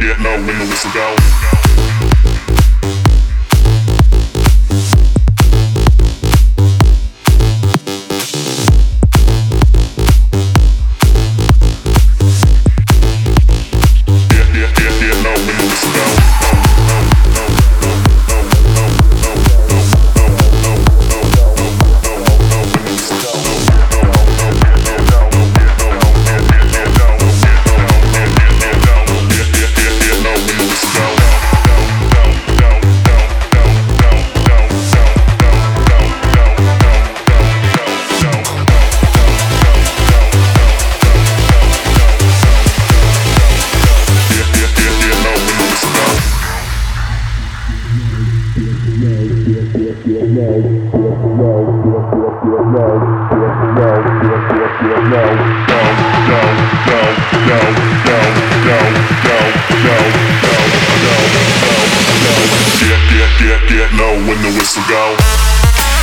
get no when the whistle go. Get, get get low when the whistle go.